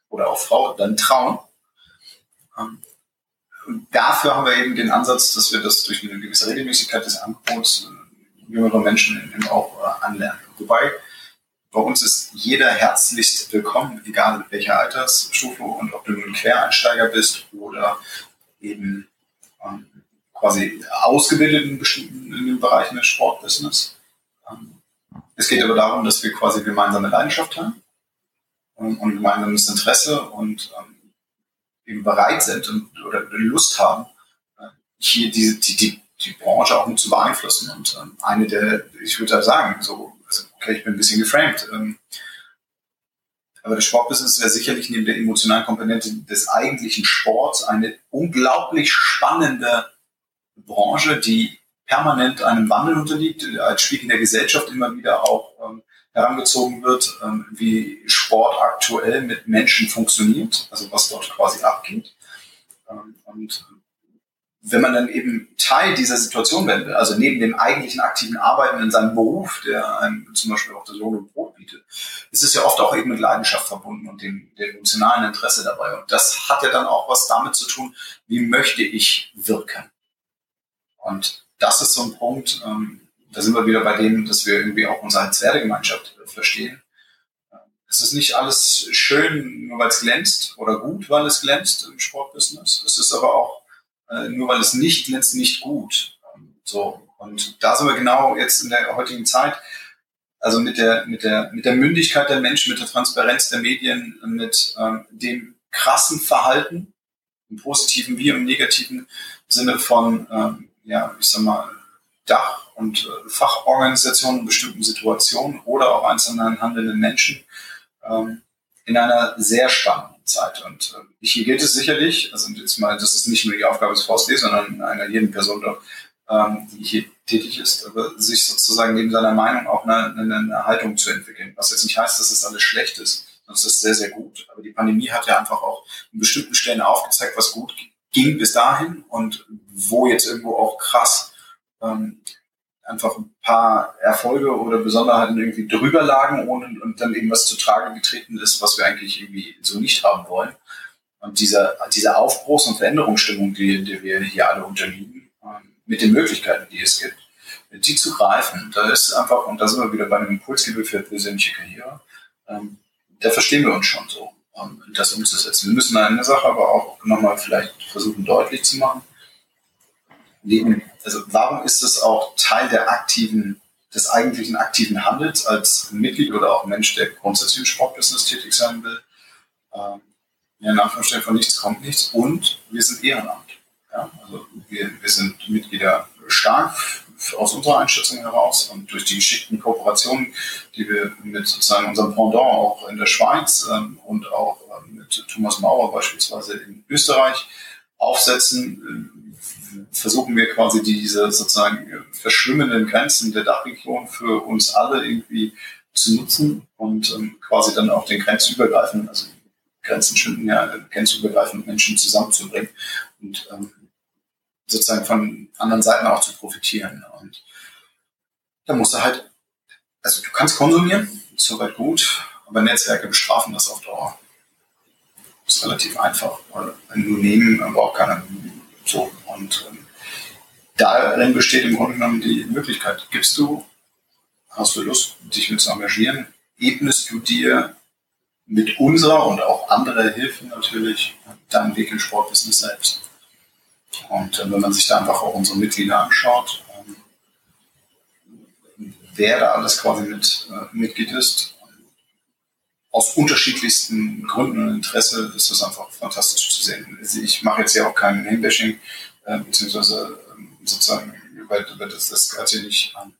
Speaker 3: oder auch Frau dann trauen. Ähm, und dafür haben wir eben den Ansatz, dass wir das durch eine gewisse Regelmäßigkeit des Angebots äh, jüngere Menschen eben auch äh, anlernen. Wobei bei uns ist jeder herzlichst willkommen, egal welcher Altersstufe und ob du nun Quereinsteiger bist oder eben ähm, quasi ausgebildet in bestimmten in den Bereichen des Sportbusiness. Ähm, es geht aber darum, dass wir quasi gemeinsame Leidenschaft haben und, und gemeinsames Interesse und ähm, eben bereit sind und, oder Lust haben, hier die, die, die, die Branche auch mit zu beeinflussen. Und ähm, eine der, ich würde da sagen, so, also, okay, ich bin ein bisschen geframed, ähm, aber das Sportbusiness ist ja sicherlich neben der emotionalen Komponente des eigentlichen Sports eine unglaublich spannende Branche, die permanent einem Wandel unterliegt, als Spiegel der Gesellschaft immer wieder auch ähm, herangezogen wird, ähm, wie Sport aktuell mit Menschen funktioniert, also was dort quasi abgeht. Ähm, und wenn man dann eben Teil dieser Situation werden will, also neben dem eigentlichen aktiven Arbeiten in seinem Beruf, der einem zum Beispiel auch das Lohn und Brot bietet, ist es ja oft auch eben mit Leidenschaft verbunden und dem, dem emotionalen Interesse dabei. Und das hat ja dann auch was damit zu tun, wie möchte ich wirken. Und das ist so ein Punkt, ähm, da sind wir wieder bei dem, dass wir irgendwie auch unsere Wertegemeinschaft verstehen. Es ist nicht alles schön, nur weil es glänzt oder gut, weil es glänzt im Sportbusiness. Es ist aber auch, äh, nur weil es nicht glänzt, nicht gut. Ähm, so. Und da sind wir genau jetzt in der heutigen Zeit, also mit der, mit der, mit der Mündigkeit der Menschen, mit der Transparenz der Medien, mit ähm, dem krassen Verhalten, im positiven wie im negativen Sinne von ähm, ja, ich sag mal, Dach- und äh, Fachorganisationen in bestimmten Situationen oder auch einzelnen handelnden Menschen ähm, in einer sehr spannenden Zeit. Und äh, hier gilt es sicherlich, also jetzt mal, das ist nicht nur die Aufgabe des VSD, sondern einer jeden Person dort, ähm, die hier tätig ist, aber sich sozusagen neben seiner Meinung auch eine, eine, Haltung zu entwickeln. Was jetzt nicht heißt, dass es das alles schlecht ist, sondern es ist sehr, sehr gut. Aber die Pandemie hat ja einfach auch in bestimmten Stellen aufgezeigt, was gut ging bis dahin und wo jetzt irgendwo auch krass ähm, einfach ein paar Erfolge oder Besonderheiten irgendwie drüber lagen ohne, und dann irgendwas zu tragen getreten ist, was wir eigentlich irgendwie so nicht haben wollen. Und diese, diese Aufbruchs- und Veränderungsstimmung, die, die wir hier alle unterliegen, ähm, mit den Möglichkeiten, die es gibt, die zu greifen, da ist einfach, und da sind wir wieder bei einem Impulsgeber für persönliche Karriere, ähm, da verstehen wir uns schon so um das umzusetzen. Wir müssen eine Sache aber auch nochmal vielleicht versuchen deutlich zu machen. Also warum ist es auch Teil der aktiven, des eigentlichen aktiven Handels als Mitglied oder auch Mensch, der grundsätzlich im Sportbusiness tätig sein will? Ähm, ja, nach von nichts kommt nichts und wir sind Ehrenamt. Ja? Also wir, wir sind Mitglieder stark aus unserer Einschätzung heraus und durch die geschickten Kooperationen, die wir mit sozusagen unserem Pendant auch in der Schweiz ähm, und auch ähm, mit Thomas Mauer beispielsweise in Österreich aufsetzen, versuchen wir quasi diese sozusagen verschwimmenden Grenzen der Dachregion für uns alle irgendwie zu nutzen und ähm, quasi dann auch den grenzübergreifenden, also Grenzen schwinden ja, grenzübergreifend Menschen zusammenzubringen und ähm, sozusagen von anderen Seiten auch zu profitieren. Und da musst du halt, also du kannst konsumieren, ist soweit gut, aber Netzwerke bestrafen das auf Dauer. Ist relativ einfach. Wenn du nehmen, aber auch keiner so. Und ähm, darin besteht im Grunde genommen die Möglichkeit. Gibst du, hast du Lust, dich mit zu engagieren, ebnest du dir mit unserer und auch anderer Hilfe natürlich deinen Weg im Sportbusiness selbst. Und äh, wenn man sich da einfach auch unsere Mitglieder anschaut, ähm, wer da alles quasi mit äh, Mitglied ist, aus unterschiedlichsten Gründen und Interesse ist das einfach fantastisch zu sehen. Ich mache jetzt ja auch kein Namebashing, äh, beziehungsweise ähm, sozusagen über, über das, das gehört hier nicht an.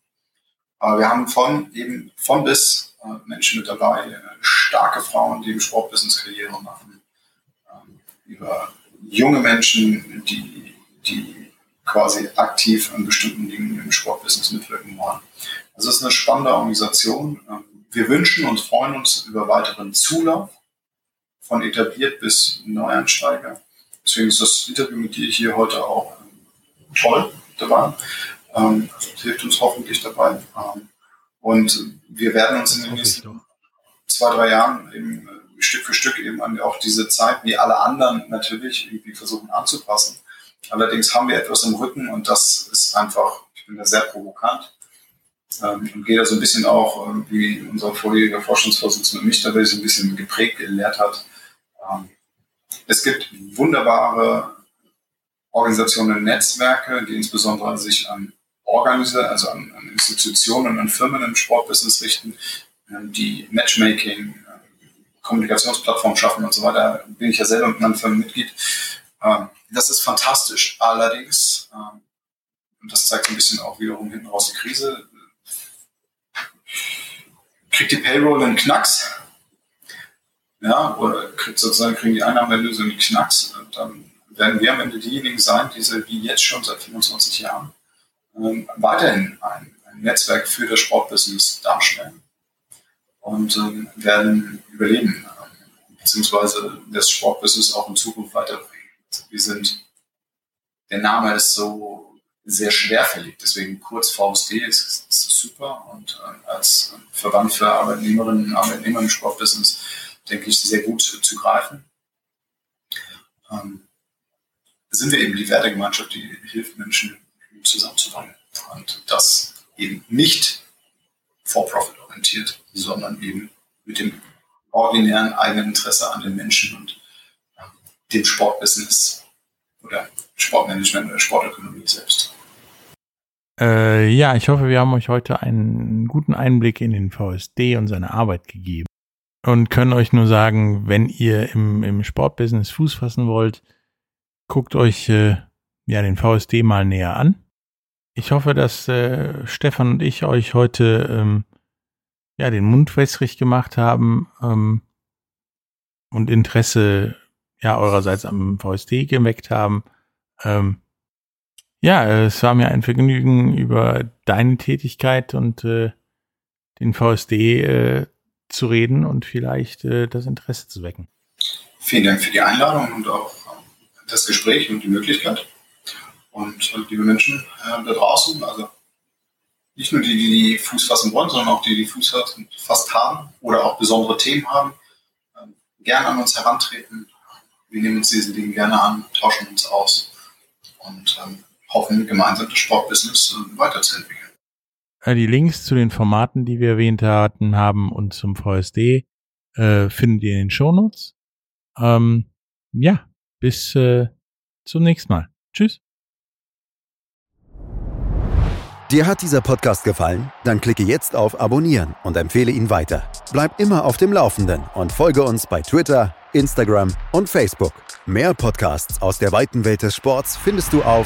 Speaker 3: Aber wir haben von eben von bis äh, Menschen mit dabei, äh, starke Frauen, die im Sportbusiness Karriere machen, ähm, über junge Menschen, die, die quasi aktiv an bestimmten Dingen im Sportbusiness mitwirken wollen. Also es ist eine spannende Organisation. Ähm, wir wünschen und freuen uns über weiteren Zulauf von etabliert bis Neueinsteiger. Deswegen ist das Interview mit dir hier heute auch ähm, toll dabei. Ähm, also hilft uns hoffentlich dabei. Ähm, und wir werden uns in den nächsten zwei, drei Jahren eben äh, Stück für Stück eben auch diese Zeit, wie alle anderen natürlich, irgendwie versuchen anzupassen. Allerdings haben wir etwas im Rücken und das ist einfach, ich bin da sehr provokant ähm, und gehe da so ein bisschen auch, äh, wie unser vorheriger Forschungsvorsitzender mich dabei so ein bisschen geprägt, gelehrt hat. Ähm, es gibt wunderbare Organisationen, Netzwerke, die insbesondere sich an Organisationen, also an, an, Institutionen an Firmen im Sportbusiness richten, ähm, die Matchmaking, äh, Kommunikationsplattformen schaffen und so weiter. Bin ich ja selber mit meinem Firmenmitglied. Ähm, das ist fantastisch. Allerdings, ähm, und das zeigt ein bisschen auch wiederum hinten raus die Krise, kriegt die Payroll einen Knacks, ja, oder kriegt sozusagen kriegen die Einnahmeerlöse einen Knacks, dann werden wir am Ende diejenigen sein, die wie jetzt schon seit 25 Jahren ähm, weiterhin ein, ein, Netzwerk für das Sportbusiness darstellen und ähm, werden überleben, äh, beziehungsweise das Sportbusiness auch in Zukunft weiterbringen. Wir sind, der Name ist so sehr schwerfällig. Deswegen kurz VSD ist, ist super und äh, als Verband für Arbeitnehmerinnen und Arbeitnehmer im Sportbusiness denke ich sehr gut zu, zu greifen. Ähm, sind wir eben die Wertegemeinschaft, die hilft Menschen zusammenzubringen und das eben nicht for-profit orientiert, sondern eben mit dem originären eigenen Interesse an den Menschen und äh, dem Sportbusiness oder Sportmanagement oder Sportökonomie selbst.
Speaker 2: Äh, ja, ich hoffe, wir haben euch heute einen guten Einblick in den VSD und seine Arbeit gegeben. Und können euch nur sagen, wenn ihr im, im Sportbusiness Fuß fassen wollt, guckt euch äh, ja den VSD mal näher an. Ich hoffe, dass äh, Stefan und ich euch heute ähm, ja den Mund wässrig gemacht haben ähm, und Interesse ja eurerseits am VSD geweckt haben. Ähm, ja, es war mir ein Vergnügen, über deine Tätigkeit und äh, den VSD äh, zu reden und vielleicht äh, das Interesse zu wecken.
Speaker 3: Vielen Dank für die Einladung und auch äh, das Gespräch und die Möglichkeit. Und äh, liebe Menschen äh, da draußen, also nicht nur die, die Fuß fassen wollen, sondern auch die, die Fuß fast haben oder auch besondere Themen haben, ähm, gerne an uns herantreten. Wir nehmen uns diese Dinge gerne an, tauschen uns aus und ähm, hoffen, gemeinsam das Sportbusiness äh, weiterzuentwickeln.
Speaker 2: Äh, die Links zu den Formaten, die wir erwähnt hatten, haben und zum VSD äh, findet ihr in den Shownotes. Ähm, ja, bis äh, zum nächsten Mal. Tschüss.
Speaker 1: Dir hat dieser Podcast gefallen? Dann klicke jetzt auf Abonnieren und empfehle ihn weiter. Bleib immer auf dem Laufenden und folge uns bei Twitter, Instagram und Facebook. Mehr Podcasts aus der weiten Welt des Sports findest du auf